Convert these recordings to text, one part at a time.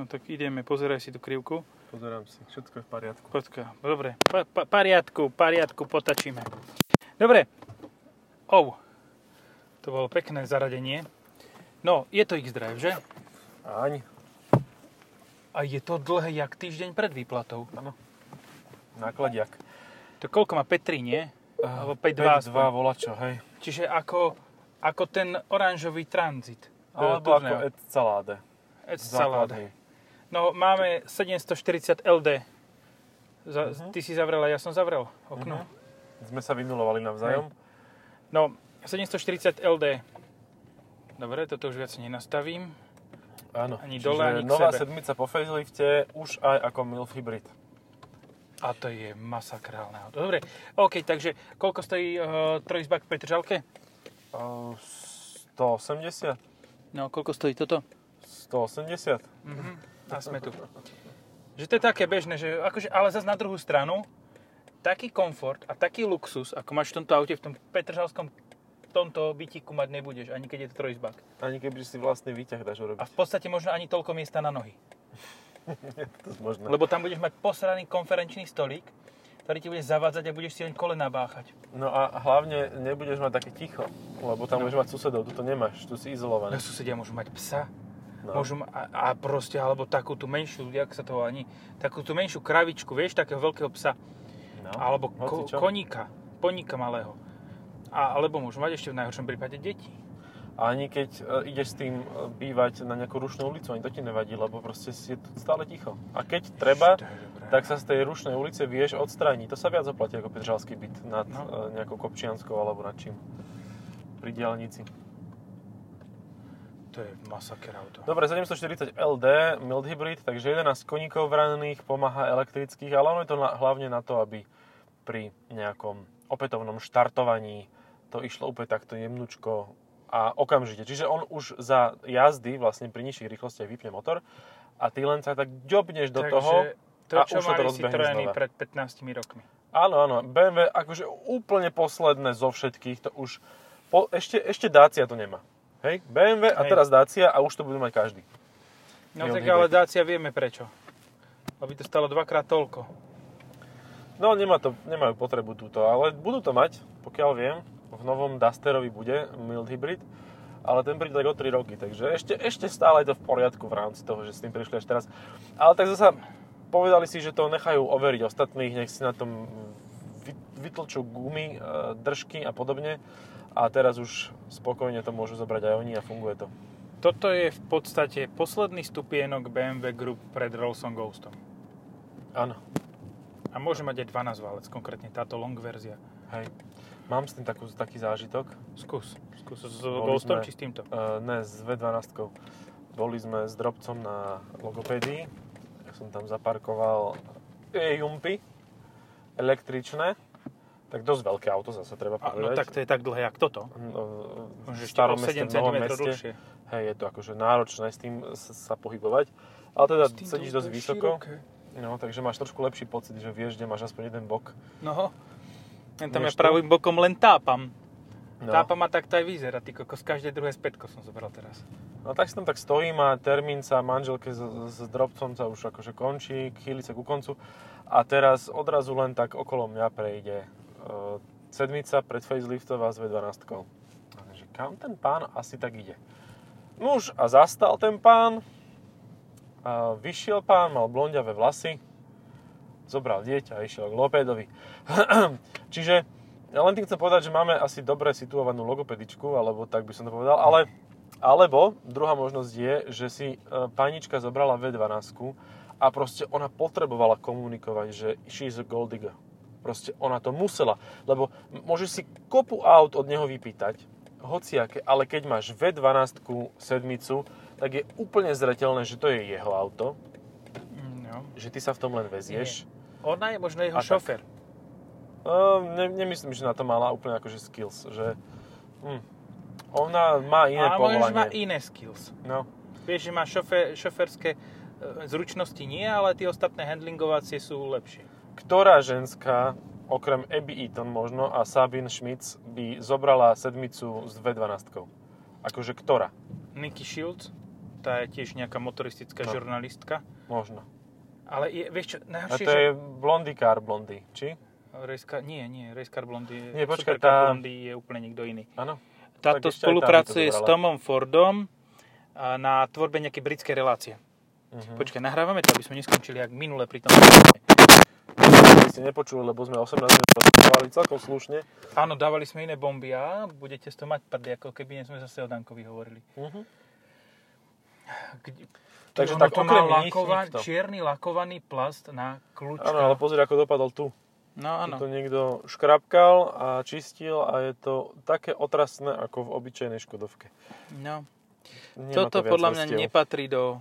No tak ideme, pozeraj si tú krivku. Pozerám si, všetko je v poriadku. Počka, dobre, pa, pa, pariadku, pariadku, potačíme. Dobre, oh, to bolo pekné zaradenie. No, je to X-Drive, že? Áň, A je to dlhé jak týždeň pred výplatou. áno. Nákladiak. To koľko má 5.3, nie? Alebo 5.2 5.2 aspoň. volačo, hej. Čiže ako, ako ten oranžový tranzit. Alebo ako Tourneo. et saláde. Et salad. Základný. No, máme 740 LD. Za, Mhm. Ty si zavrel a ja som zavrel okno. Sme sa vynulovali navzájom. No, 740 LD. Dobre, toto už viac nenastavím. Áno. Ani Čiže dole, ani nová sebe. sedmica po facelifte už aj ako MILF hybrid. A to je masakrálne auto. Dobre, OK, takže koľko stojí uh, trojizbak v Petržalke? Uh, 180? No, koľko stojí toto? 180? Mhm. A sme tu. Že to je také bežné, že akože, ale zase na druhú stranu, taký komfort a taký luxus, ako máš v tomto aute, v tom petržalskom tomto bytíku mať nebudeš, ani keď je to trojizbak. Ani keby si vlastný výťah dáš A urobiť. v podstate možno ani toľko miesta na nohy. Je to možné. Lebo tam budeš mať posraný konferenčný stolík, ktorý ti bude zavádzať a budeš si len kolena báchať. No a hlavne nebudeš mať také ticho, lebo tam No. budeš mať susedov, tu to nemáš, tu si izolovaný. Ale susedia môžu mať psa, No. môžu a, a proste, alebo takú tú menšiu, jak sa to ani, takú tú menšiu kravičku, vieš, takého veľkého psa. No, Alebo ko, koníka, poníka malého. A, alebo môžu mať ešte v najhoršom prípade deti. A ani keď e, ideš s tým e, bývať na nejakú rušnú ulicu, ani to ti nevadí, lebo proste je tu stále ticho. A keď treba, tak sa z tej rušnej ulice vieš odstrániť. To sa viac oplatí ako Petržalský byt nad No. no. nejakou Kopčianskou alebo nad čím. Pri diálnici. To je masaker auto. Dobre, 740 LD, mild hybrid, takže 11 koníkov vranených, pomáha elektrických, ale ono je to na, hlavne na to, aby pri nejakom opätovnom štartovaní to išlo úplne takto jemnučko a okamžite. Čiže on už za jazdy vlastne pri nižších rýchlostiach vypne motor a ty len sa tak ďobneš do Takže toho. to, a čo už sa to mali pred 15 rokmi. Áno, áno, BMW akože úplne posledné zo všetkých, to už, po, ešte, ešte Dacia to nemá. Hej, BMW a Hej. teraz Dacia a už to bude mať každý. No Mild tak hybrid. ale Dacia vieme prečo. Aby to stalo dvakrát toľko. No, nemá to, nemajú potrebu túto, ale budú to mať, pokiaľ viem. V novom Dusterovi bude mild hybrid, ale ten príde tak o 3 roky, takže ešte, ešte stále je to v poriadku v rámci toho, že s tým prišli až teraz. Ale tak zasa povedali si, že to nechajú overiť ostatných, nech si na tom vy- vytlčú gumy, e, držky a podobne. A teraz už spokojne to môžu zobrať aj oni a funguje to. Toto je v podstate posledný stupienok BMW Group pred Rollsom Ghostom. Áno, A môže mať aj 12 válec, konkrétne táto long verzia. hej. Mám s tým takú, taký zážitok. Skús. Skús s Boli Ghostom sme- či s týmto? Uh, ne, s V12. Boli sme s drobcom na logopédii. Ja som tam zaparkoval e-jumpy električné. Tak dosť veľké auto zase treba A, povedať. no tak to je tak dlhé, jak toto. No, v starom 7 meste, novom meste. dlhšie. Hej, je to akože náročné s tým sa pohybovať. Ale teda sedíš dosť vysoko. široké. No, takže máš trošku lepší pocit, že vieš, že máš aspoň jeden bok. No, len tam ja Než to? pravým bokom len tápam. No. Tápam a tak to aj vyzerá, ty kokos, každé druhé spätko som zobral teraz. No tak si tam tak stojím a termín sa manželke s, s drobcom sa už akože končí, chýli sa ku koncu a teraz odrazu len tak okolo mňa prejde sedmica pred faceliftová s V12. A že kam ten pán asi tak ide? Nuž a zastal ten pán, a vyšiel pán, mal blondiavé vlasy, zobral dieťa a išiel k lopédovi. Čiže ja len tým chcem povedať, že máme asi dobre situovanú logopedičku, alebo tak by som to povedal, ale alebo druhá možnosť je, že si e, panička zobrala V12 a proste ona potrebovala komunikovať, že she's a gold digger. Proste ona to musela, lebo môžeš si kopu aut od neho vypýtať, hociaké, ale keď máš V12 sedmicu, tak je úplne zretelné, že to je jeho auto, No. že ty sa v tom len vezieš. Ona je možno jeho šofer. Uh, ne, nemyslím, že na to mala úplne akože skills, že hm, ona má iné A možno, že má povolanie. iné skills. No, Vieš, že má šofer, šoferské e, zručnosti nie, ale tie ostatné handlingovacie sú lepšie. Ktorá ženská, okrem Abby Eaton možno a Sabine Schmitz, by zobrala sedmicu s V12? Akože ktorá? Nicky Shields? tá je tiež nejaká motoristická No. žurnalistka. Možno. Ale je, vieš čo, A najhoršie, to je Blondy Car Blondy, či? Car, nie, nie, Race Car Blondy, je- Nie, počkaj, tá- Blondy je úplne niekto iný. Áno. Táto aj tá spolupracuje s. Tomom Fordom a na tvorbe nejakej britskej relácie. Mhm. Počkaj, nahrávame to, aby sme neskončili jak minule pri tom. Ste nepočuli, lebo sme 18 minút rozprávali celkom slušne. Áno, dávali sme iné bomby a budete toho mať prdy, ako keby sme zase o Dankovi hovorili. Mhm. Kde, Takže tak to nich lakova- nikto. čierny lakovaný plast na kľúčka. Áno, ale pozri, ako dopadol tu. No áno. Tu to niekto škrapkal a čistil a je to také otrasné ako v obyčajnej Škodovke. no. Nemá Toto to podľa mňa vrstiev. nepatrí do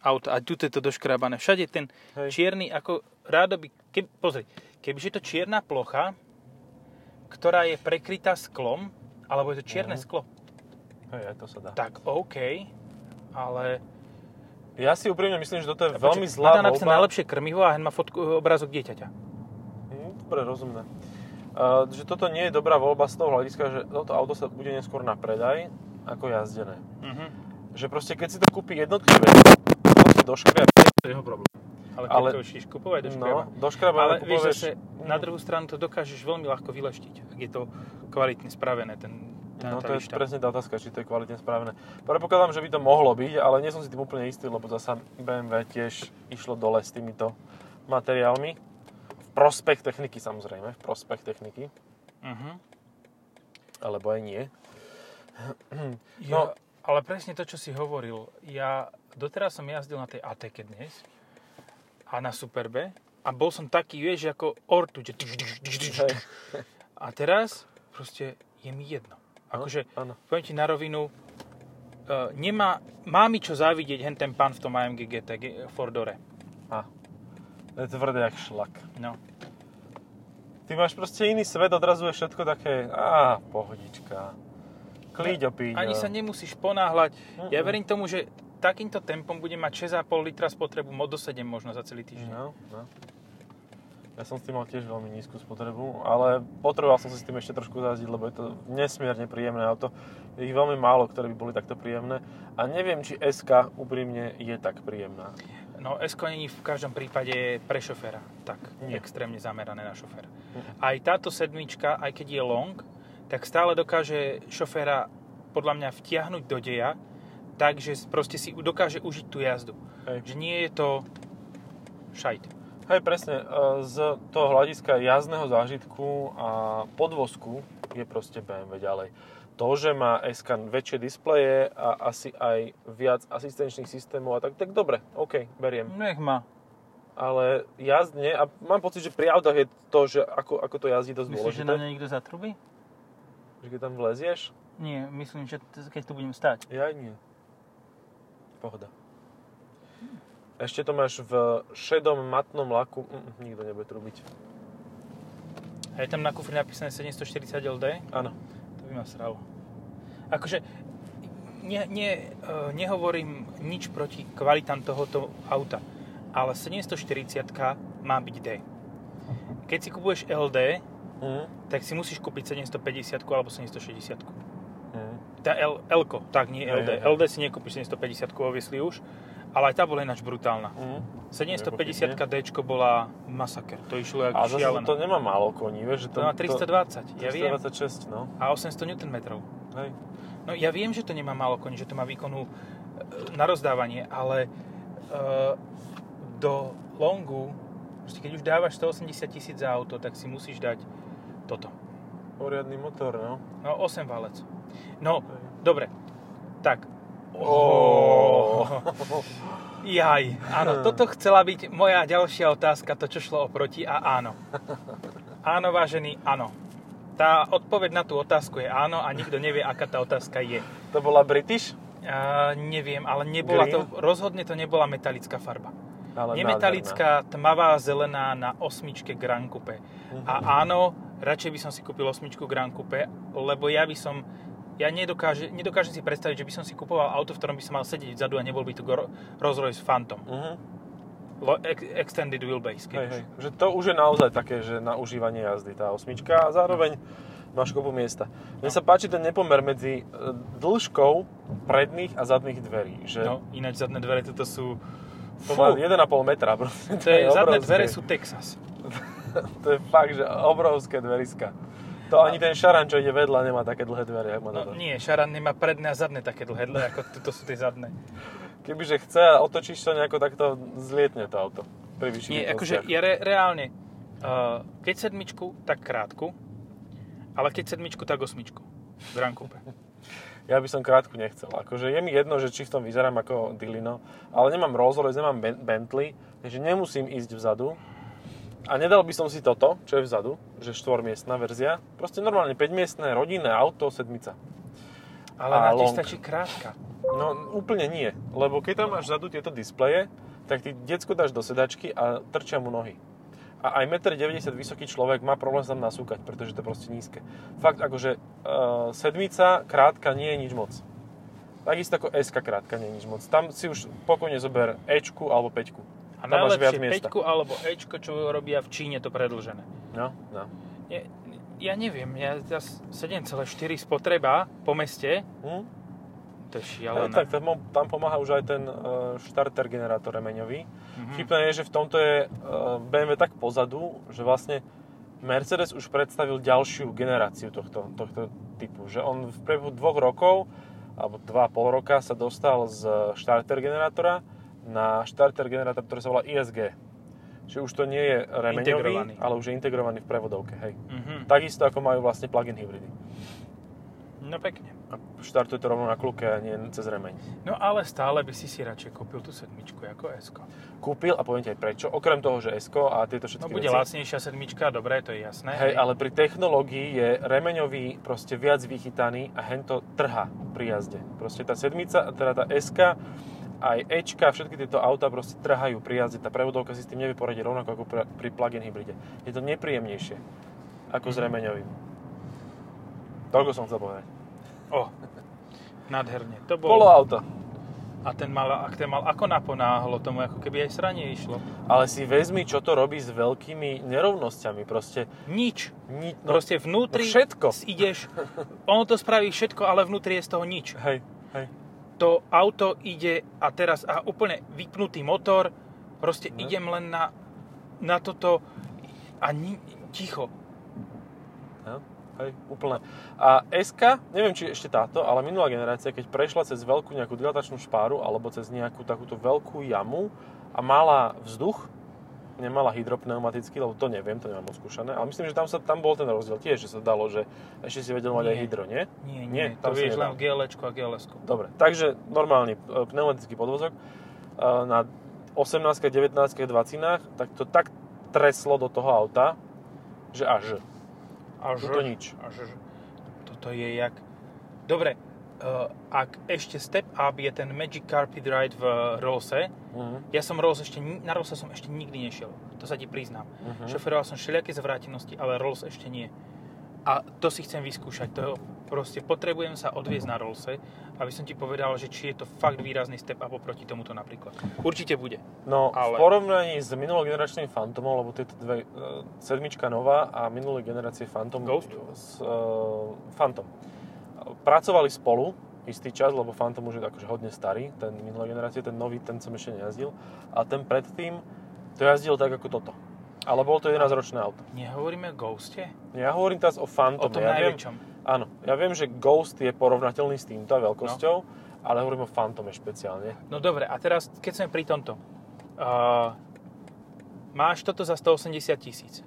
auta. A tu je to doškrábané. Všade ten Hej. čierny, ako rádo by... Keb, pozri, kebyže je to čierna plocha, ktorá je prekrytá sklom, alebo je to čierne Mhm. sklo, Hej, to sa dá. tak OK, ale... Ja si úprimne myslím, že toto je Počkaj, veľmi má zlá tam napísané voľba. najlepšie krmivo a hen má fotku, obrázok dieťaťa. Hm, Dobre, rozumné. Uh, že toto nie je dobrá voľba z toho hľadiska, že toto auto sa bude neskôr na predaj ako jazdené. Mhm. Že proste keď si to kúpi jednotlivé, to si doškriabe, to je jeho problém. Ale keď Ale- to už ideš kupovať do No, škriaba. doškriabe, Ale ale vieš, zase na druhú stranu to dokážeš veľmi ľahko vyleštiť, ak je to kvalitne spravené, ten, No to je výštava. presne tá otázka, či to je kvalitne spravené. Predpokladám, že by to mohlo byť, ale nie som si tým úplne istý, lebo zasa BMW tiež išlo dole s týmito materiálmi. V prospech techniky samozrejme, v prospech techniky, Mhm. alebo aj nie. No, ale presne to, čo si hovoril. Ja doteraz som jazdil na tej ATK dnes a na Superbe a bol som taký, vieš, ako ortu, že. A teraz proste je mi jedno. No, Akože, áno. poviem ti na rovinu, uh, nemá, má mi čo závidieť hen ten pán v tom AMG GT Fordore. A. Je tvrdé jak šlak. No. Ty máš proste iný svet, odrazu je všetko také, á, pohodička. Klíďo, píďo. Ani sa nemusíš ponáhľať. Ja Mm-mm. verím tomu, že takýmto tempom bude mať 6,5 litra spotrebu, do 7 možno za celý týždeň. No, no. Ja som s tým mal tiež veľmi nízku spotrebu, ale potreboval som si s tým ešte trošku zazdiť, lebo je to nesmierne príjemné auto. Je ich veľmi málo, ktoré by boli takto príjemné. A neviem, či SK úprimne je tak príjemná. No, s není v každom prípade pre šoféra tak Nie. extrémne zamerané na šoféra. Mhm. Aj táto sedmička, aj keď je long, tak stále dokáže šoféra podľa mňa vtiahnuť do deja, takže proste si dokáže užiť tú jazdu. Hej. Že nie je to šajt. Hej, presne, e, z toho hľadiska jazdného zážitku a podvozku je proste BMW ďalej. To, že má SK väčšie displeje a asi aj viac asistenčných systémov a tak, tak dobre, OK, beriem. Nech má. Ale jazdne, a mám pocit, že pri autách je to, že ako, ako to jazdí dosť Myslíš, dôležité. že na mňa niekto zatrubí? Že keď tam vlezieš, Nie, myslím, že keď tu budem stať. ja nie. Pohoda. Ešte to máš v šedom matnom laku, mm, nikto nebude trubiť. A je tam na kufri napísané 740 LD? Áno. To by ma sralo. Akože, ne, ne, e, nehovorím nič proti kvalitám tohoto auta, ale 740 má byť D. Keď si kupuješ LD, Mm. tak si musíš kúpiť 750 alebo 760. Tá L, L-ko, tak nie LD. hej, hej. LD si nekúpiš 750 obvysli už, ale aj tá bola ináč brutálna. Mm. 750 D bola masaker. To išlo jak A zase to nemá málo koní, vieš, že To má 320, ja viem. 326, no. A 800 Nm. Hej. No ja viem, že to nemá málo koní, že to má výkonu e, na rozdávanie, ale e, do longu, proste keď už dávaš 180 tisíc za auto, tak si musíš dať toto. Poriadny motor, no. No 8 válec. No, dobre. Tak. Oh. Jaj, áno, toto chcela byť moja ďalšia otázka, to čo šlo oproti a áno. Áno, vážený, áno. Tá odpoveď na tú otázku je áno a nikto nevie, aká tá otázka je. To bola British? Uh, neviem, ale nebola to, Green? rozhodne to nebola metalická farba. Ale Nemetalická, tmavá, zelená na osmičke Grand Coupe. Mhm. A áno, radšej by som si kúpil osmičku Grand Coupe, lebo ja by som, ja nedokáže, nedokážem si predstaviť, že by som si kupoval auto, v ktorom by som mal sedieť vzadu a nebol by to Gor- Rolls Royce Phantom. Uh-huh. Lo- ex- extended wheelbase, Hej, hej. Že to už je naozaj také, že na užívanie jazdy tá osmička a zároveň máš kopu miesta. Mne sa páči ten nepomer medzi e, dĺžkou predných a zadných dverí. Že No, ináč zadné dvere toto sú... to má 1,5 metra. Proste, to je, zadné obrovské. dvere sú Texas. to je fakt, že obrovské dveriska. To ani ten šaran, čo ide vedľa, nemá také dlhé dvere, jak má No, nie, šaran nemá predné a zadné také dlhé, dlhé ako toto sú tie zadné. Kebyže chce a otočíš to nejako, tak to zlietne to auto. Pri Nie, akože ja re, reálne, uh, keď sedmičku, tak krátku, ale keď sedmičku, tak osmičku. V Grand Coupe. Ja by som krátku nechcel. Akože je mi jedno, že či v tom vyzerám ako Dilino, ale nemám Rolls Royce, nemám Ben- Bentley, takže nemusím ísť vzadu. A nedal by som si toto, čo je vzadu, že štvormiestná verzia. Proste normálne 5-miestné rodinné auto, sedmica. Ale A na long. stačí krátka. No úplne nie, lebo keď tam máš vzadu tieto displeje, tak ty decko dáš do sedačky a trčia mu nohy. A aj 1,90 m vysoký človek má problém sa tam nasúkať, pretože to je proste nízke. Fakt akože uh, sedmica krátka nie je nič moc. Takisto ako S krátka nie je nič moc. Tam si už pokojne zober Ečku alebo Peťku. A Tam máš viac najlepšie miesta. 5 alebo Ečko, čo robia v Číne to predlžené. No, no. Ja, ja neviem, ja, ja 7,4 spotreba po meste, Hm? to je Ale šialené. tak tam, tam pomáha už aj ten uh, štarter generátor remeňový. Mhm. Vtipné je, že v tomto je uh, BMW tak pozadu, že vlastne Mercedes už predstavil ďalšiu generáciu tohto, tohto typu. Že on v priebehu dvoch rokov, alebo dva a pol roka sa dostal z štarter generátora na štarter generátor, ktorý sa volá ISG. Čiže už to nie je remeňový, ale už je integrovaný v prevodovke. Hej. Mhm. Takisto ako majú vlastne plug-in hybridy. No pekne. A štartuje to rovno na kluke a nie cez remeň. No ale stále by si si radšej kúpil tú sedmičku ako s Kúpil a poviem ti aj prečo. Okrem toho, že s a tieto všetky No bude veci. lacnejšia sedmička, dobré, to je jasné. Hej, ale pri technológii je remeňový proste viac vychytaný a hento trha pri jazde. Proste tá sedmica, teda tá SK, aj Ečka, všetky tieto auta proste trhajú pri jazde. Tá prevodovka si s tým nevie poradiť rovnako ako pri, plug-in hybride. Je to nepríjemnejšie ako s remeňovým. Toľko som chcel povedať. O, nádherne. To bol... Polo auto. A ten mal, ak ten mal ako naponáhlo tomu, ako keby aj sranie išlo. Ale si vezmi, čo to robí s veľkými nerovnosťami. Proste Nič. ni, No, Proste vnútri no všetko. ideš, ono to spraví všetko, ale vnútri je z toho nič. Hej, hej. To auto ide a teraz a úplne vypnutý motor, proste No. idem len na, na toto a ni, ticho. No, hej, úplne. A SK, neviem či ešte táto, ale minulá generácia, keď prešla cez veľkú nejakú dilatačnú špáru alebo cez nejakú takúto veľkú jamu a mala vzduch, nemala hydropneumatický, lebo to neviem, to nemám odskúšané, ale myslím, že tam, sa, tam bol ten rozdiel tiež, že sa dalo, že ešte si vedel mať aj Nie. hydro, nie? Nie, nie, Nie, to tam sa vieš len GLčku a GLS-ku. Dobre, takže normálny e, pneumatický podvozok e, na 18 19 20 tak to tak treslo do toho auta, že až. A Tuto nič. A že, toto je jak... Dobre, ak ešte step up je ten Magic Carpet Ride v Rollse, Mhm. ja som Rolls ešte, na Rollse som ešte nikdy nešiel, to sa ti priznám. Mhm. Šoferoval som všelijaké zvrátenosti, ale Rolls ešte nie. A to si chcem vyskúšať, to proste potrebujem sa odviezť na Rollse, aby som ti povedal, že či je to fakt výrazný step up oproti tomuto napríklad. Určite bude. No, Ale- v porovnaní s minulоgeneračným Phantomom, lebo tieto dve, e, sedmička nová a minulé generácie Phantom, Ghost? S, e, Phantom. Pracovali spolu istý čas, lebo Phantom už je akože hodne starý, ten minulé generácie, ten nový, ten som ešte nejazdil. A ten predtým to jazdil tak ako toto. Ale bolo to 11-ročné auto. Nehovoríme o Ghoste? Ja hovorím teraz o Phantom. O tom ja viem, áno, ja viem, že Ghost je porovnateľný s týmto veľkosťou, ale hovorím o Phantome špeciálne. No dobre, a teraz, keď sme pri tomto. Uh, máš toto za 180 tisíc.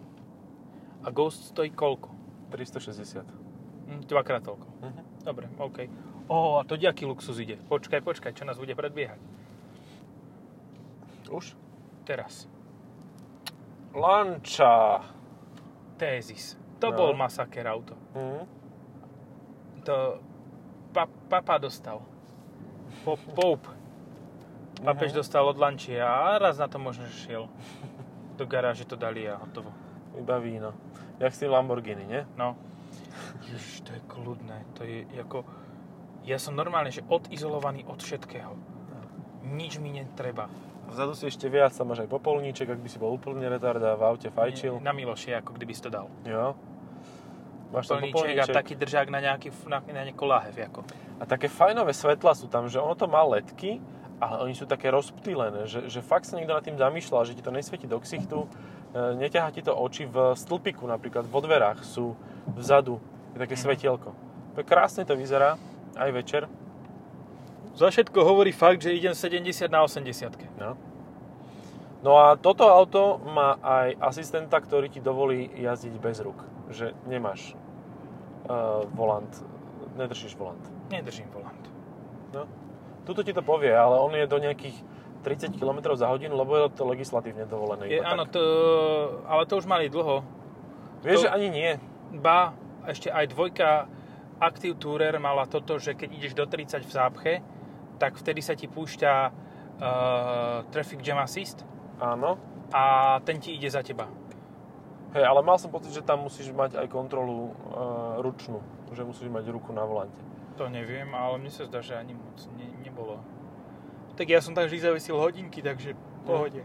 A Ghost stojí koľko? 360. Hm, dvakrát toľko. Mhm. Dobre, OK. Ó, a to ďaký luxus ide. Počkaj, počkaj, čo nás bude predbiehať? Už? Teraz. Lanča. Tézis. To No. bol masaker auto. Mhm. To pa, papa dostal. Po, Pope. Papež Mhm. dostal od Lančia a raz na to možno šiel. Do garáže to dali a hotovo. Iba víno. Jak s tým Lamborghini, nie? No. Ježiš, to je kľudné. To je ako... Ja som normálne, že odizolovaný od všetkého. Nič mi netreba. Vzadu si ešte viac, tam máš aj popolníček, ak by si bol úplne retarda, v aute fajčil. Na Miloše, ako kdyby si to dal. Jo. Máš tam plníček a popolníček. taký držák na nejaký, na, na nejakú lahev. Ako. A také fajnové svetla sú tam, že ono to má ledky, ale oni sú také rozptýlené, že, že fakt sa niekto nad tým zamýšľal, že ti to nesvieti do ksichtu, e, neťahá ti to oči v stĺpiku napríklad, vo dverách sú vzadu, je také svetielko. Krásne to vyzerá, aj večer. Za všetko hovorí fakt, že idem 70 na 80. No. no a toto auto má aj asistenta, ktorý ti dovolí jazdiť bez rúk. Že nemáš uh, volant, nedržíš volant. Nedržím volant. No. Tuto ti to povie, ale on je do nejakých 30 km za hodinu, lebo je to legislatívne dovolené. Je, áno, tak. to, ale to už mali dlho. Vieš, to- že ani nie. Ba, ešte aj dvojka Active Tourer mala toto, že keď ideš do 30 v zápche, tak vtedy sa ti púšťa uh, Traffic Jam Assist Áno. a ten ti ide za teba. Hej, ale mal som pocit, že tam musíš mať aj kontrolu uh, ručnú. Že musíš mať ruku na volante. To neviem, ale mne sa zdá, že ani moc ne, nebolo. Tak ja som tam vždy zavesil hodinky, takže pohode.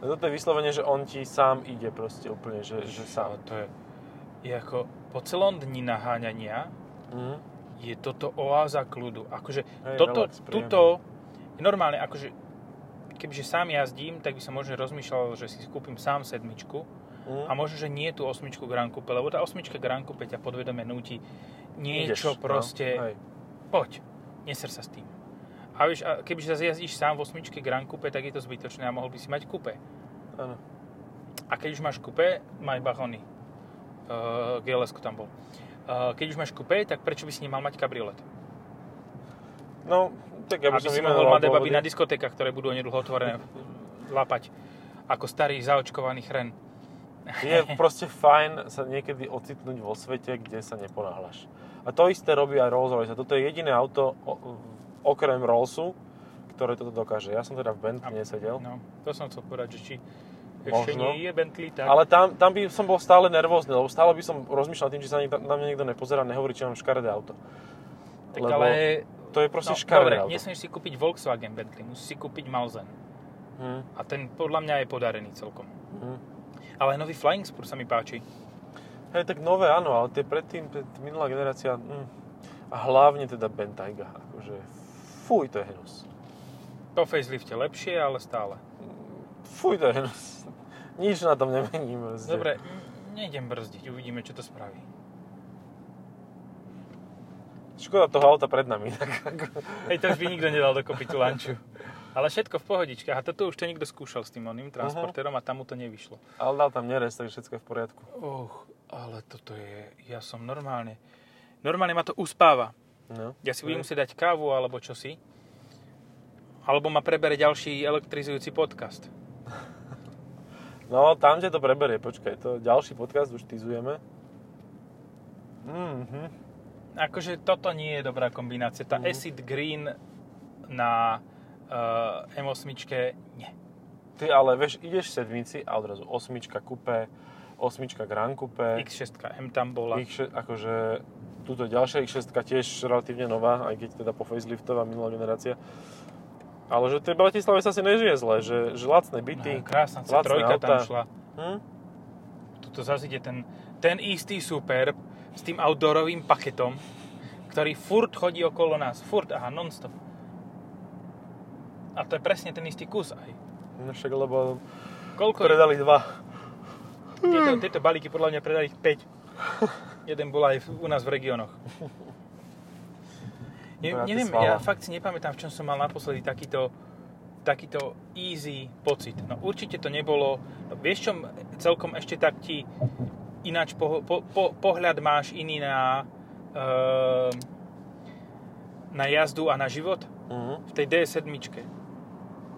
No toto je vyslovene, že on ti sám ide proste úplne, že, že sám. to je, je ako po celom dni naháňania Mhm. je toto oáza kľudu. Akože Hej, toto, relax, tuto, normálne, akože kebyže sám jazdím, tak by som možno rozmýšľal, že si kúpim sám sedmičku Mhm. a možno, že nie tú osmičku Grand Coupe, lebo tá osmička Grand Coupe ťa podvedome núti niečo Ideš, proste, No, hej. poď, neser sa s tým. A vieš, a kebyže zase jazdíš sám v osmičke Grand Coupe, tak je to zbytočné a mohol by si mať Coupe. Áno. A keď už máš Coupe, maj bahony. Uh, gls tam bol. Uh, keď už máš Coupe, tak prečo by si nemal mať kabriolet? No, tak ja by aby som si mohol mať baby na diskotékach, ktoré budú onedlho otvorené, lapať ako starý zaočkovaný chren. Je proste fajn sa niekedy ocitnúť vo svete, kde sa neponáhľaš. A to isté robí aj Rolls Royce. A toto je jediné auto okrem Rollsu, ktoré toto dokáže. Ja som teda v Bentley nesedel. No, to som chcel povedať, že či ešte Možno. nie je Bentley tak. Ale tam, tam by som bol stále nervózny, lebo stále by som rozmýšľal tým, či sa niekto, na mňa niekto nepozerá, nehovorí, či mám škaredé auto. tak lebo ale... To je proste No, dobre, škaredé auto. nesmieš si kúpiť Volkswagen Bentley, musíš si kúpiť Malzen. Hm, A ten podľa mňa je podarený celkom. hm. Ale nový Flying Spur sa mi páči. Hej, tak nové áno, ale tie predtým, pred, minulá generácia, hm. a hlavne teda Bentayga, akože fuj, to je hnus. Po facelifte lepšie, ale stále. Fuj, to je hnus. Nič na tom nemením. proste. Dobre, nejdem brzdiť, uvidíme, čo to spraví. Škoda toho auta pred nami. Hej, to už by nikto nedal dokopy tú lanču. Ale všetko v pohodičkách. A toto už to niekto skúšal s tým oným transportérom a tam mu to nevyšlo. Ale dal tam nerez, takže všetko je v poriadku. Och, ale toto je... Ja som normálne... Normálne ma to uspáva. No. Ja si budem musieť dať kávu alebo čosi. Alebo ma prebere ďalší elektrizujúci podcast. No, tam ťa to preberie, počkaj, to ďalší podcast už tizujeme. Mhm. Akože toto nie je dobrá kombinácia. Tá Mhm. Acid Green na uh, M8 nie. Ty ale, vieš, ideš v sedmici a odrazu osmička kupé, osmička Grand Coupe, X6 M tam bola. X, akože túto ďalšia X6 tiež relatívne nová, aj keď teda po faceliftová minulá generácia. Ale že tej Bratislave sa si nežije zle, že, že lacné byty, No, krásna lacné C3 tam šla. Hm? Tuto zase ide ten, ten istý Superb s tým outdoorovým paketom, ktorý furt chodí okolo nás. Furt, aha, non-stop. A to je presne ten istý kus aj. No však, lebo Koľko predali dva. Tieto, tieto balíky podľa mňa predali ich 5. Jeden bol aj u nás v regiónoch. Ne, neviem, ja fakt si nepamätám, v čom som mal naposledy takýto, takýto easy pocit. No určite to nebolo, no, vieš čom celkom ešte tak ti ináč po, po, po, pohľad máš iný na, uh, na jazdu a na život Uh-huh. v tej DS7.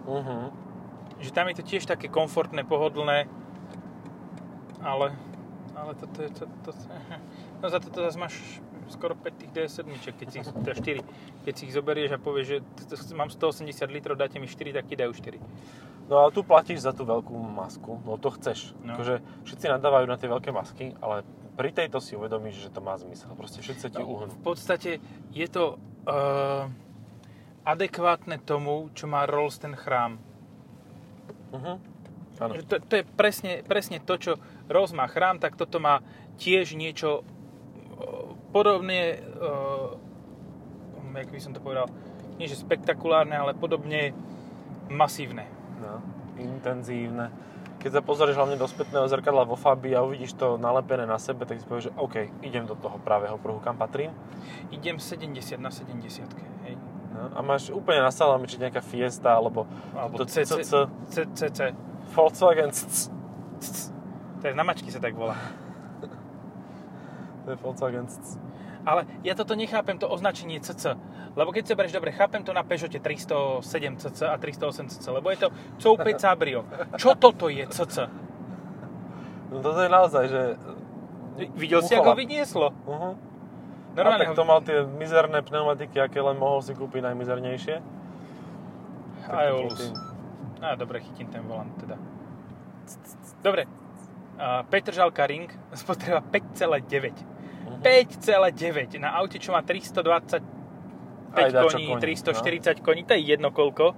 Uh-huh. Že tam je to tiež také komfortné, pohodlné, ale, ale toto je, to, to, no za toto zase máš skoro 5 tých DS7, keď si teda 4, keď si ich zoberieš a povieš, že mám 180 litrov, dáte mi 4, tak ti dajú 4. No ale tu platíš za tú veľkú masku, no to chceš. No. Akože všetci nadávajú na tie veľké masky, ale pri tejto si uvedomíš, že to má zmysel. Proste všetci ti No, uhnú. v podstate je to uh, adekvátne tomu, čo má Rolls ten chrám. Uh-huh. To, to je presne, presne to, čo Má chrám, tak toto má tiež niečo o, podobne, o, jak by som to povedal, nie že spektakulárne, ale podobne masívne. No, intenzívne. Keď sa pozrieš hlavne do spätného zrkadla vo Fabii a uvidíš to nalepené na sebe, tak si povieš, že OK, idem do toho pravého pruhu, kam patrím. Idem 70 na 70, hej. No, a máš úplne na salami, či nejaká Fiesta, alebo, Alebo to CC, CC. Volkswagen. To je na mačky sa tak volá. To je Volkswagen. Ale ja toto nechápem, to označenie CC. Lebo keď sa berieš, dobre, chápem to na Peugeote 307 CC a 308 CC, lebo je to Coupe Cabrio. Čo toto je CC? No toto je naozaj, že... Videl si, Uchová. ako vynieslo? Uh-huh. Normálne a tak to mal tie mizerné pneumatiky, aké len mohol si kúpiť najmizernejšie. Tým. Á, dobre, chytím ten volant teda. Dobre. Petržalka Ring spotreba 5,9. Mhm. 5,9 na aute, čo má 325 Aj dačo koní, koní, 340 koní, to je jedno koľko.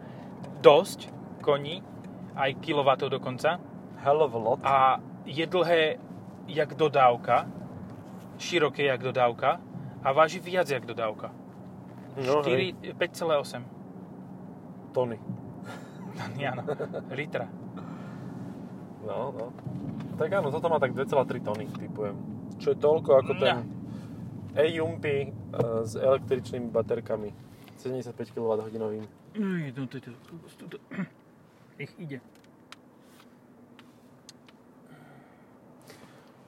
Dosť koní, aj kilovatov dokonca. Hell of a lot. A je dlhé jak dodávka, široké jak dodávka a váži viac jak dodávka. no, 4, hej, 5,8. tony. Áno, litra. No, no. Tak áno, toto má tak 2,3 tony, typujem. Čo je toľko ako ten e-Jumpy e, s električnými baterkami. 75 kWh. Uj, no to, to, to, to, ich ide.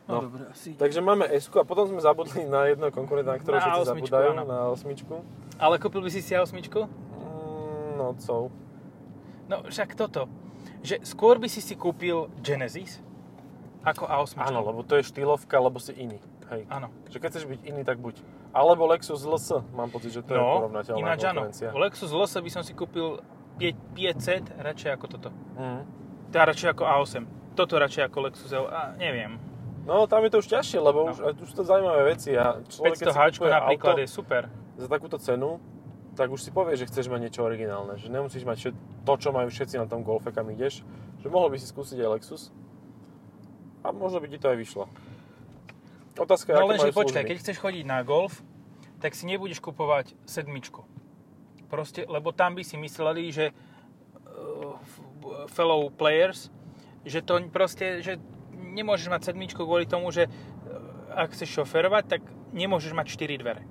No, No. dobre, asi. Takže máme s a potom sme zabudli na jedno konkurenta, na ktoré Na všetci osmičku, zabudajú, áno. na osmičku. Ale kúpil by si si A8? Mm, no, co? No však toto, že skôr by si si kúpil Genesis ako A8. Áno, lebo to je štýlovka, lebo si iný. Hej. Áno. Že keď chceš byť iný, tak buď. Alebo Lexus LS, mám pocit, že to je No, porovnateľná ináč áno. Lexus LS by som si kúpil 500 radšej ako toto. Mhm. Teda radšej ako A8. Toto radšej ako Lexus L. A neviem. No, tam je to už ťažšie, lebo No. už, už to zaujímavé veci. A človek, 500 keď si háčko kupuje napríklad auto je super. za takúto cenu, tak už si povieš, že chceš mať niečo originálne. Že nemusíš mať to, čo majú všetci na tom Golfe, kam ideš. Že mohol by si skúsiť aj Lexus. A možno by ti to aj vyšlo. Otázka je, No lenže počkaj, keď chceš chodiť na golf, tak si nebudeš kupovať sedmičku. Proste, lebo tam by si mysleli, že uh, fellow players, že to proste, že nemôžeš mať sedmičku kvôli tomu, že uh, ak chceš šoferovať, tak nemôžeš mať 4 dvere.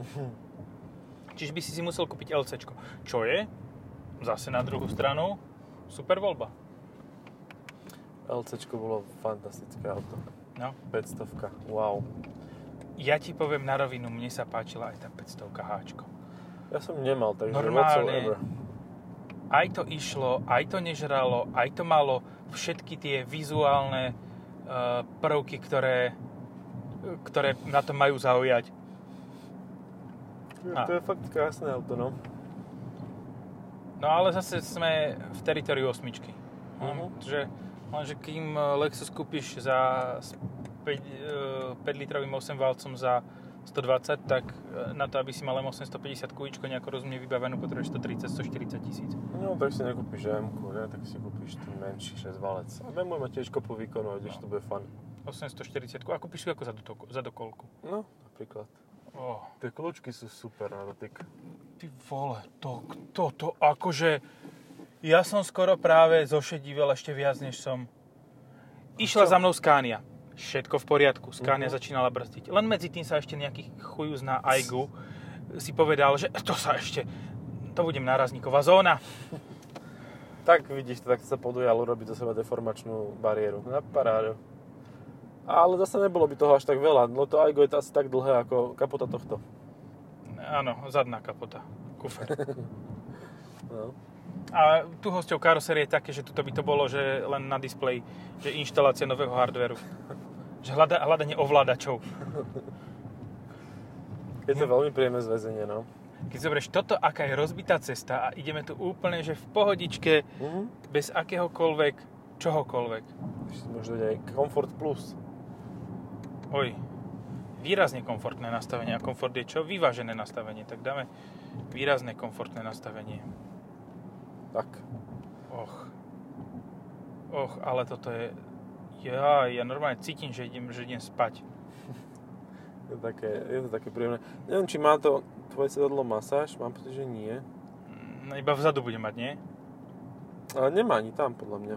Čiže by si si musel kúpiť LC. Čo je? Zase na druhú stranu super voľba. LCčko bolo fantastické auto. No. 500 wow. Ja ti poviem na rovinu, mne sa páčila aj tá 500 háčko. Ja som nemal, takže Normálne. aj to išlo, aj to nežralo, aj to malo všetky tie vizuálne uh, prvky, ktoré, ktoré na to majú zaujať. A. To je fakt krásne auto, no. No ale zase sme v teritoriu osmičky. Mhm. Že, lenže kým uh, Lexus kúpiš za s 5, uh, 5 litrovým 8 valcom za 120, tak uh, na to, aby si mal M850 kuličko nejako rozumne vybavenú, potrebuješ 130-140 tisíc. No, tak si nekúpiš m ne? tak si kúpiš ten menší 6 valec. A BMW má tiež kopu výkonov, No. to bude fun. 840 a kúpiš si ako za, dotok- za dokolku. No, napríklad. Oh. Tie kľúčky sú super na dotyk. Ty vole, to, to, to, akože... Ja som skoro práve zošedivel ešte viac, než som. Išla za mnou Scania. Všetko v poriadku. Scania Mhm. začínala brzdiť. Len medzi tým sa ešte nejaký chujuz na Aigu si povedal, že to sa ešte... To budem nárazníková zóna. Tak vidíš, to tak sa podujal urobiť do seba deformačnú bariéru. Na parádu. Ale zase nebolo by toho až tak veľa, lebo to Aigo je to asi tak dlhé ako kapota tohto. Áno, zadná kapota. Kufer. No. A tuhosťou karosérie je také, že tuto by to bolo, že len na displeji, že inštalácia nového hardveru. Že hľada, hľadanie ovládačov. Je to veľmi príjemné zväzenie, no. Keď zoberieš toto, aká je rozbitá cesta a ideme tu úplne, že v pohodičke, Mhm. bez akéhokoľvek, čohokoľvek. Ešte dať aj Comfort Plus. Oj, výrazne komfortné nastavenie. A komfort je čo? Vyvážené nastavenie. Tak dáme výrazné komfortné nastavenie. Tak. Och. Och, ale toto je... Ja, ja normálne cítim, že idem, že idem spať. Je to také, je to také príjemné. Neviem, či má to tvoje sedadlo masáž, mám pocit, že nie. No iba vzadu bude mať, nie? Ale nemá ani tam, podľa mňa.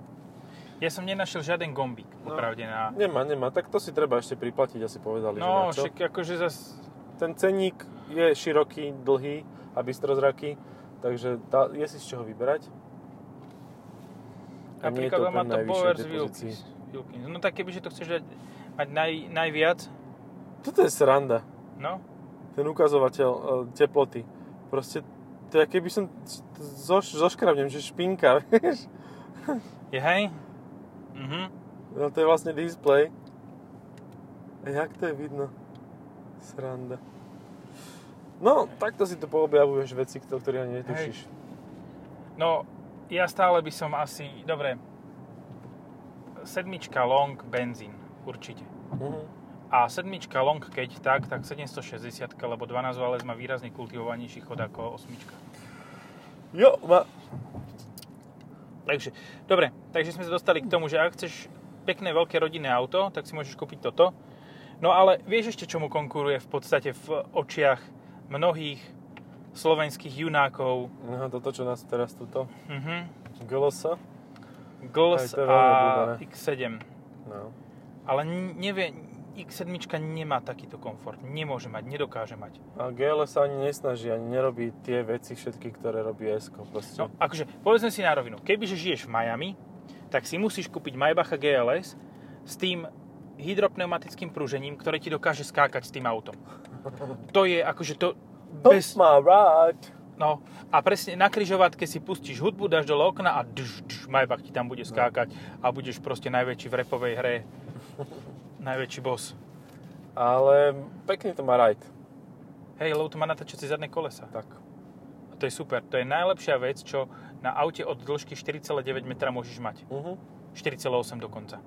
Ja som nenašiel žiaden gombík, No. popravde na... Nemá, nemá. Tak to si treba ešte priplatiť, asi povedali, No, že na čo. však akože zas... Ten ceník je široký, dlhý a bystrozraký, takže tá, je si z čoho vyberať. A Napríklad to má to Bowers. Wilkins. Wilkins. No tak kebyže to chceš dať, mať naj, najviac, Toto je sranda. no, Ten ukazovateľ e, teploty. Proste, to je keby som zoš, zoškravnem, že špinka, vieš. je hej? Mhm. No to je vlastne display. A jak to je vidno? Sranda. No, takto si tu poobjavuješ veci, o ktorých ani netušíš. No, ja stále by som asi, dobre, sedmička long benzín, určite. Mhm. A sedmička long, keď tak, tak 760, lebo 12 válec má výrazne kultivovanejší chod ako osmička. Jo, ma... Takže, dobre, takže sme sa dostali k tomu, že ak chceš pekné veľké rodinné auto, tak si môžeš kúpiť toto. No ale vieš ešte, čomu konkuruje v podstate v očiach mnohých slovenských junákov Aha, toto, čo nás teraz tuto... mhm. GLS? GLS Aj to je a veľmi obľúbené. X7. No. Ale n- nevie, X7 nemá takýto komfort. Nemôže mať, nedokáže mať. A GLS sa ani nesnaží, ani nerobí tie veci všetky, ktoré robí S. Proste. No, akože, povedzme si na rovinu. Kebyže žiješ v Miami, tak si musíš kúpiť Maybacha GLS s tým hydropneumatickým prúžením, ktoré ti dokáže skákať s tým autom. To je akože to... Bez, my ride. no, a presne na kryžovatke si pustíš hudbu, dáš dole okna a dž, dž, Maybach ti tam bude skákať a budeš proste najväčší v repovej hre. najväčší boss. Ale pekne to má ride. Hej, lebo to má natáčacie zadné kolesa. Tak. A to je super. To je najlepšia vec, čo na aute od dĺžky 4,9 metra môžeš mať. Uh-huh. 4,8 dokonca.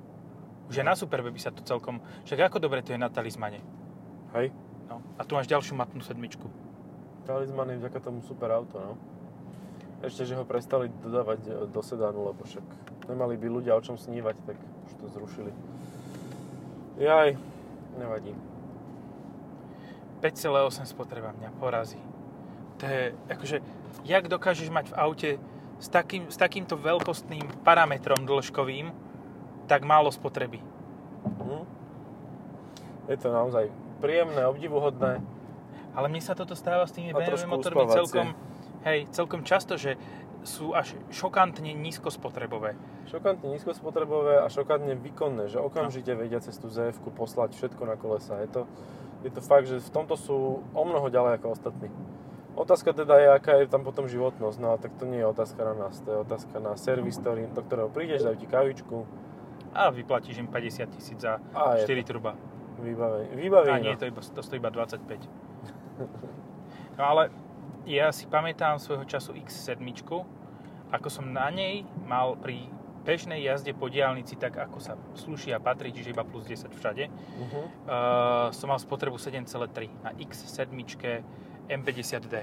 Už aj na Superbe by sa to celkom... Však ako dobre to je na talizmane. Hej. No. A tu máš ďalšiu matnú sedmičku. Talisman je vďaka tomu super auto, no. Ešte, že ho prestali dodávať e, do sedánu, lebo však nemali by ľudia o čom snívať, tak už to zrušili. Jaj, nevadí. 5,8 spotreba mňa porazí. To je, akože, jak dokážeš mať v aute s, takým, s takýmto veľkostným parametrom dĺžkovým tak málo spotreby. Hm? Je to naozaj príjemné, obdivuhodné. Ale mne sa toto stáva s tými BMW motormi uspávacie. celkom, hej, celkom často, že sú až šokantne nízko spotrebové. Šokantne nízkospotrebové a šokantne výkonné, že okamžite vedia cez tú zf poslať všetko na kolesa. Je to, je to fakt, že v tomto sú o mnoho ďalej ako ostatní. Otázka teda je, aká je tam potom životnosť, no a tak to nie je otázka na nás, to je otázka na servis, ktorý, do ktorého prídeš, dajú ti kavičku A vyplatíš im 50 tisíc za a je 4 turba. Výbavenie. A nie, to, iba, to stojí iba 25. No ale ja si pamätám svojho času X7, ako som na nej mal pri bežnej jazde po diálnici, tak ako sa slúši a patrí, čiže iba plus 10 všade, Uh-huh. uh, som mal spotrebu 7,3 na X7 M50D.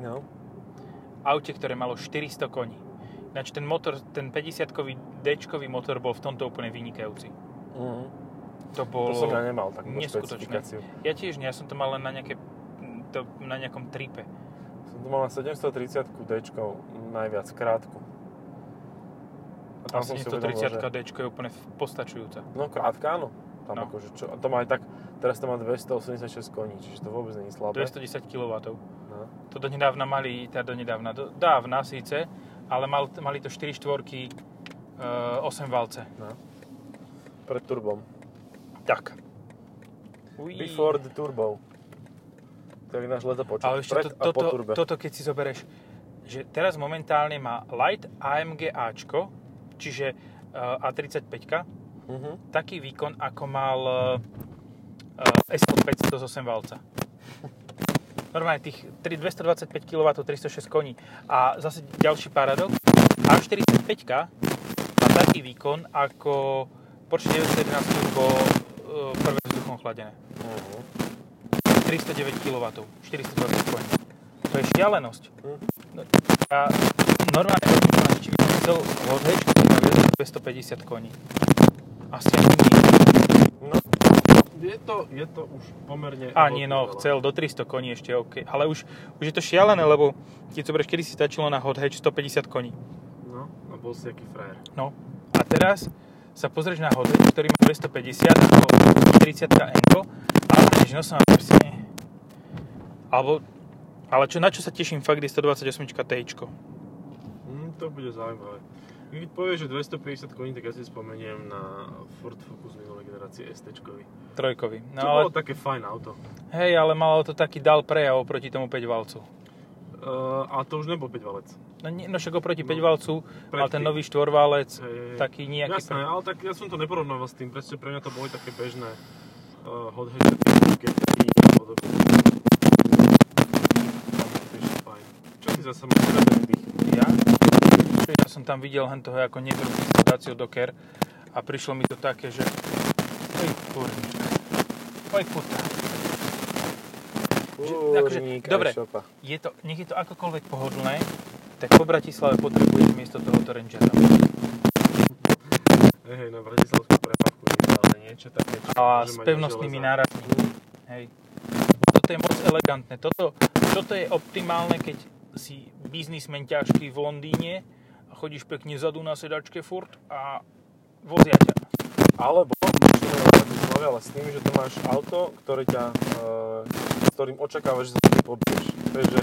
No. Aute, ktoré malo 400 koní. Ináč ten motor, ten 50-kový D-čkový motor bol v tomto úplne vynikajúci. Uh-huh. To bolo To som ja nemal takú špecifikáciu. Ja tiež nie, ja som to mal len na nejaké to, na nejakom tripe. Som tu mal na 730 d najviac krátku. A som si 730 uvedomil, D je úplne postačujúca. No krátka áno. Tam No. akože čo, a to má aj tak, teraz to má 286 koní, čiže to vôbec nie je slabé. 210 kW. No. To donedávna mali, teda donedávna, do, dávna síce, ale mal, mali to 4 štvorky e, 8 valce. No. Pred turbom. Tak. Uí. Before the turbo. To je náš letopočet. Ale ešte to, po toto, toto, keď si zoberieš, že teraz momentálne má Light AMG Ačko, čiže uh, A35, Uh-huh. taký výkon, ako mal uh, S500 z 8 valca. Normálne tých 3 225 kW, 306 koní. A zase ďalší paradox, A45 má taký výkon ako Porsche 911 Turbo prvé vzduchom chladené. Uh-huh. 309 kW, 420 koní. To je šialenosť. Hm. No, a normálne rozmýšľam, či by som chcel hot hatch, ktorý má viac ako 250 koní. Asi ani nie. No, je to, je to už pomerne... A nie, no, chcel do 300 koní ešte OK. Ale už, už je to šialené, lebo keď zoberieš, kedy si stačilo na hot hatch 150 koní. No, a bol si aký frajer. No. A teraz sa pozrieš na hatch, ktorý má 250 ako 40 Enko a otočíš nosom a presne. Alebo, ale čo, na čo sa teším fakt je 128 T. Mm, to bude zaujímavé. Keď povieš, že 250 koní, tak ja si spomeniem na Ford Focus minulej generácie ST. Trojkový. No, No to ale, bolo také fajn auto. hej, ale malo to taký dal prejav oproti tomu 5 valcu. Uh, a to už nebol 5 valec. No, nie, no však oproti No, 5 valcu mal ten predtým. nový štvorvalec, Hej, hej, taký nejaký... Jasné, ale tak ja som to neporovnával s tým, presne pre mňa to boli také bežné uh, hot hatche, GTI a podobne. Čo ty zase máš ten dých? Ja? Ja som tam videl hen toho ako Dacia Docker a prišlo mi to také, že... Oj, kurnička. Oj, puta. akože, Kurník, dobre. šopa. Je to, nech je to akokoľvek pohodlné, tak po Bratislave potrebuješ miesto tohoto Rangera. Hej, na bratislavskú prepávku nie, ale niečo také, čo A s pevnostnými nárazníkmi. Hej. Toto je moc elegantné. Toto, toto je optimálne, keď si biznismen ťažký v Londýne a chodíš pekne zadu na sedačke furt a vozia ťa. Alebo to Bratislave, ale s tým, že tu máš auto, ktoré ťa, e, s ktorým očakávaš, že sa pobiješ. Vieš, že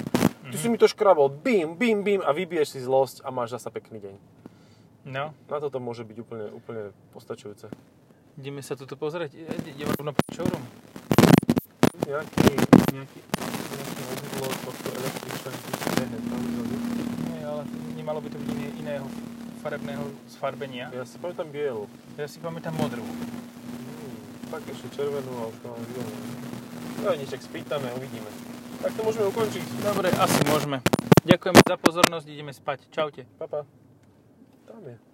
ty si mi to škrabol, bim, bim, bim a vybiješ si zlosť a máš zasa pekný deň. No, Na toto môže byť úplne, úplne postačujúce. ideme sa toto pozrieť. Ide- Ideme rovno po showroom. Nejaký, nejaký, nejaký vozidlo tohto vzadu. Nie, ale nemalo by to byť iné, iného farebného sfarbenia. Ja si pamätám bielu. Ja si pamätám modrú. Hmm, tak ešte červenú a už to mám bielu. No nič, spýtame uvidíme. Tak to môžeme ukončiť. Dobre, asi môžeme. Ďakujeme za pozornosť, ideme spať. Čaute. Papa. Tam je.